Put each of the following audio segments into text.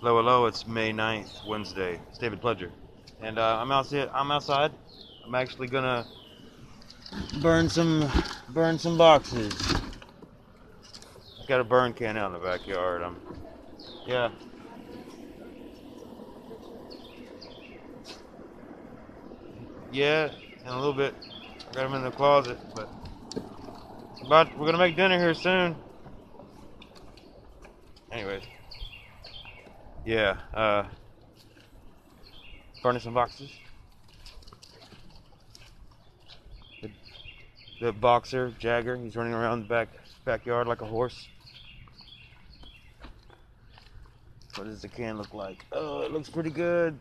Hello, hello. It's May 9th, Wednesday. It's David Pledger. And uh, I'm outside. I'm outside. I'm actually gonna burn some burn some boxes. Got a burn can out in the backyard. I'm yeah. Yeah, and a little bit. I got them in the closet, but but we're gonna make dinner here soon. Anyways. Yeah, uh, burning some boxes. The, the boxer, Jagger, he's running around the back backyard like a horse. What does the can look like? Oh, it looks pretty good.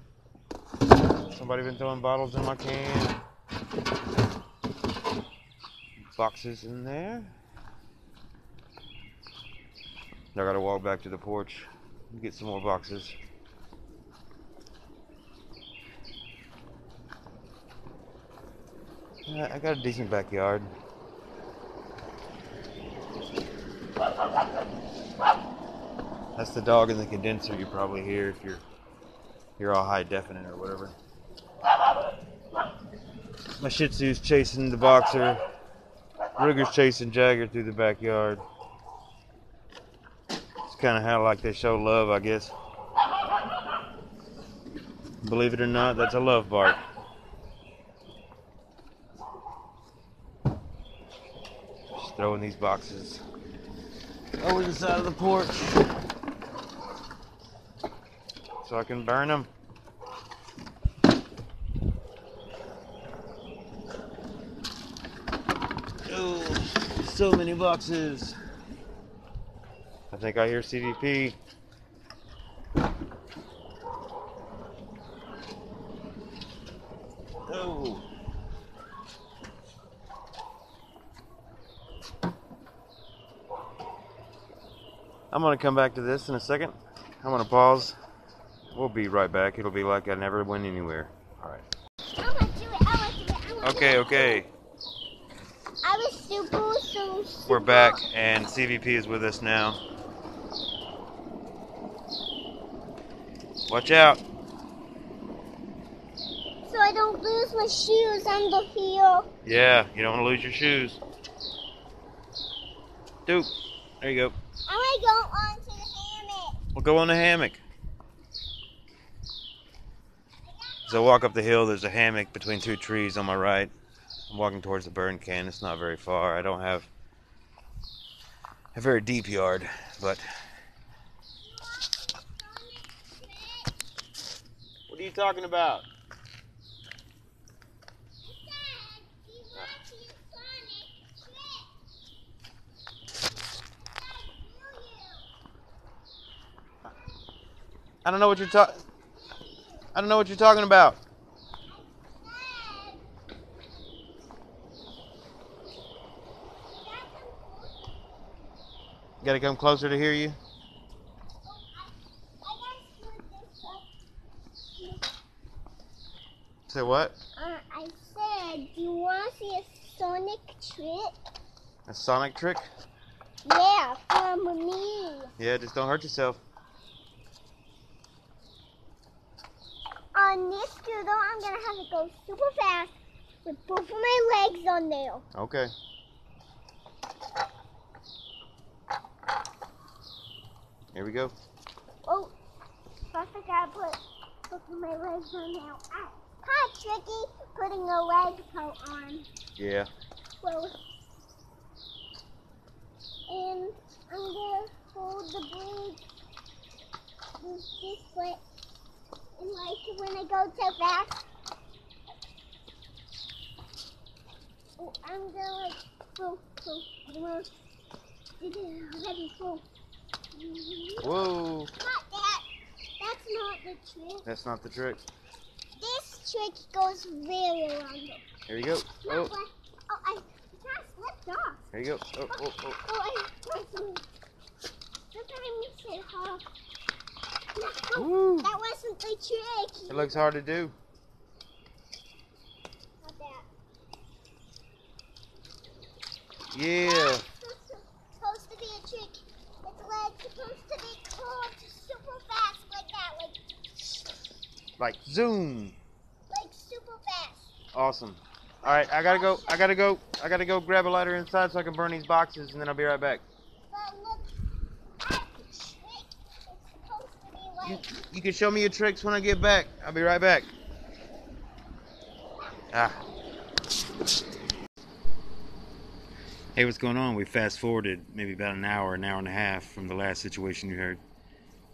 Somebody been throwing bottles in my can. Boxes in there. I gotta walk back to the porch get some more boxes. Yeah, I got a decent backyard. That's the dog in the condenser you probably hear if you're you're all high definite or whatever. My Shih Tzu's chasing the boxer. Rigger's chasing Jagger through the backyard. Kind of how like they show love, I guess. Believe it or not, that's a love bark. Just throwing these boxes over the side of the porch so I can burn them. Oh, so many boxes. I think I hear CVP. Oh. I'm gonna come back to this in a second. I'm gonna pause. We'll be right back. It'll be like I never went anywhere. All right. I want to do it. I want to do it. I want to Okay, do it. okay. I was super, so super. We're back, and CVP is with us now. Watch out. So I don't lose my shoes on the heel. Yeah, you don't want to lose your shoes. Duke. There you go. I want to go onto the hammock. We'll go on the hammock. As I walk up the hill, there's a hammock between two trees on my right. I'm walking towards the burn can. It's not very far. I don't have a very deep yard, but. What are you talking about? I don't know what you're talking. I don't know what you're talking about. Got to come closer to hear you. Say what? Uh, I said, do you want to see a Sonic trick? A sonic trick? Yeah, from me. Yeah, just don't hurt yourself. On this scooter, I'm gonna have to go super fast with both of my legs on there. Okay. Here we go. Oh, I gotta put both of my legs on there. Hi, Tricky, putting a leg coat on. Yeah. Well, and I'm gonna hold the blade this, this way, and like when I go too fast, oh, I'm gonna like go, go, go, did it already go. Whoa. Not that. That's not the trick. That's not the trick. Trick goes very long. Here you go. Oh, oh, I slipped off. here you go. Oh, oh, oh. Oh, I wasn't. Look at me huh. No, that wasn't the trick. It looks hard to do. Yeah. Ah, That's supposed to be a trick. Its leg's supposed to be curved super fast like that. Like zoom. Like super fast. Awesome. All right, I gotta go. I gotta go. I gotta go grab a lighter inside so I can burn these boxes, and then I'll be right back. Look at the trick. It's supposed to be You, you can show me your tricks when I get back. I'll be right back. Ah. Hey, what's going on? We fast forwarded maybe about an hour, an hour and a half from the last situation you heard.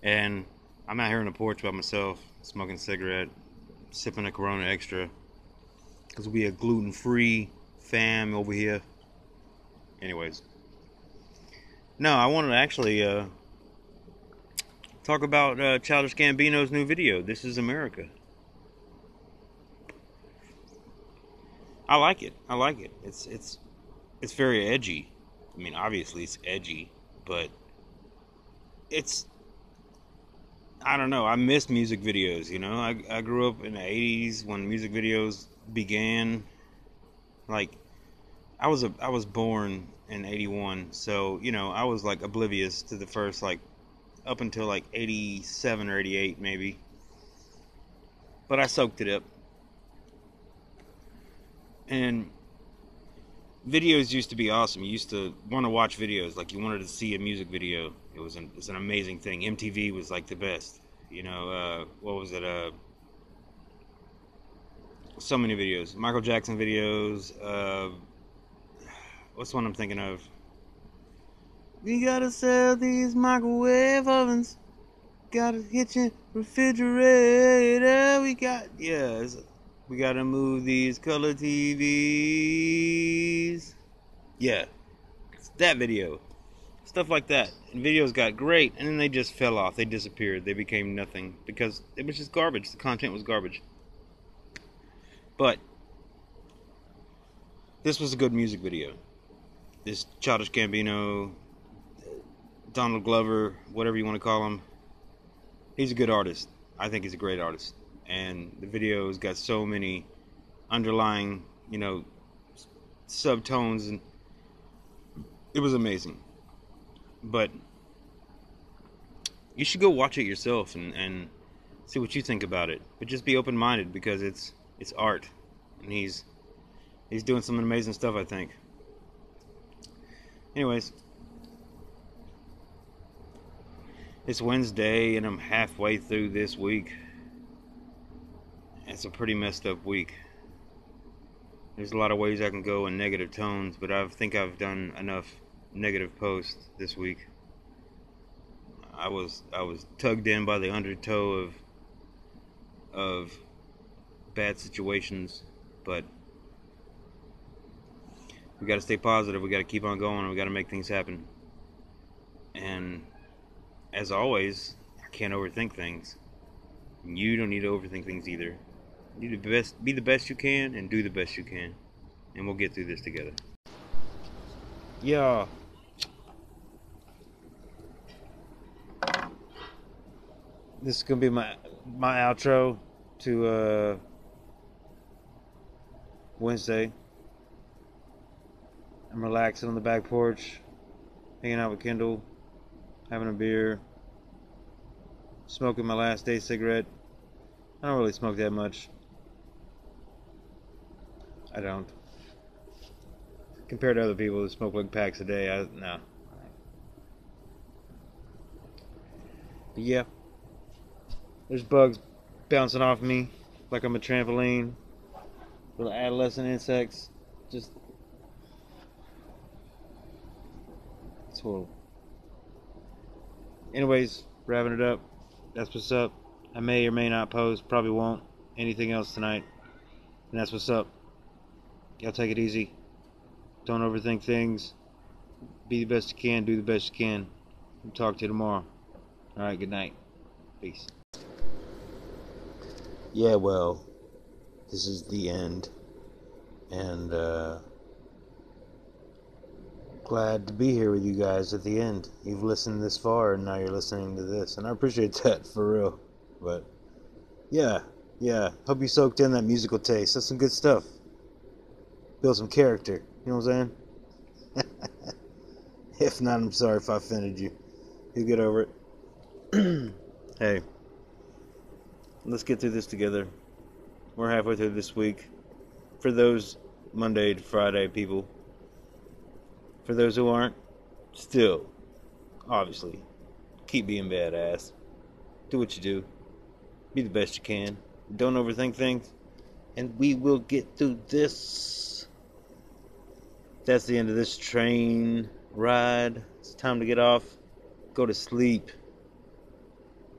And I'm out here on the porch by myself, smoking a cigarette, sipping a Corona Extra. Because we a gluten free fam over here. Anyways. No, I wanted to actually uh, talk about uh, Childish Gambino's new video, This is America. I like it. I like it. It's it's it's very edgy. I mean, obviously it's edgy, but it's I don't know. I miss music videos, you know. I I grew up in the 80s when music videos began like I was a I was born in 81, so, you know, I was like oblivious to the first like up until like 87 or 88 maybe. But I soaked it up. And videos used to be awesome. You used to want to watch videos like you wanted to see a music video. It was an, it was an amazing thing. MTV was like the best. You know, uh, what was it? Uh, so many videos. Michael Jackson videos. Uh, what's one I'm thinking of? We gotta sell these microwave ovens. Gotta hit your refrigerator. We got yeah. We gotta move these color TVs. Yeah, it's that video, stuff like that. And videos got great, and then they just fell off. They disappeared. They became nothing because it was just garbage. The content was garbage. But this was a good music video. This Childish Gambino, Donald Glover, whatever you want to call him, he's a good artist. I think he's a great artist. And the video's got so many underlying, you know, subtones, and it was amazing. But you should go watch it yourself and, and see what you think about it. But just be open minded because it's it's art, and he's he's doing some amazing stuff. I think. Anyways, it's Wednesday, and I'm halfway through this week. It's a pretty messed up week. There's a lot of ways I can go in negative tones, but I think I've done enough negative posts this week. I was I was tugged in by the undertow of of bad situations, but we got to stay positive. We got to keep on going. We got to make things happen. And as always, I can't overthink things. You don't need to overthink things either. Need to best be the best you can and do the best you can, and we'll get through this together. Yeah. This is gonna be my my outro to uh Wednesday. I'm relaxing on the back porch, hanging out with Kendall, having a beer, smoking my last day cigarette. I don't really smoke that much. I don't. Compared to other people who smoke like packs a day, I no. But yeah. There's bugs bouncing off me like I'm a trampoline. Little adolescent insects. Just it's horrible. Anyways, wrapping it up. That's what's up. I may or may not post, probably won't anything else tonight. And that's what's up. Y'all take it easy. Don't overthink things. Be the best you can, do the best you can. We'll talk to you tomorrow. Alright, good night. Peace. Yeah, well, this is the end. And, uh, glad to be here with you guys at the end. You've listened this far, and now you're listening to this. And I appreciate that, for real. But, yeah, yeah. Hope you soaked in that musical taste. That's some good stuff. Build some character. You know what I'm saying? if not, I'm sorry if I offended you. You'll get over it. hey, let's get through this together. We're halfway through this week. For those Monday to Friday people, for those who aren't, still, obviously, keep being badass. Do what you do. Be the best you can. Don't overthink things. And we will get through this. That's the end of this train ride. It's time to get off. Go to sleep.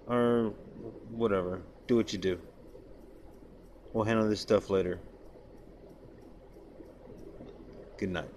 Or whatever. Do what you do. We'll handle this stuff later. Good night.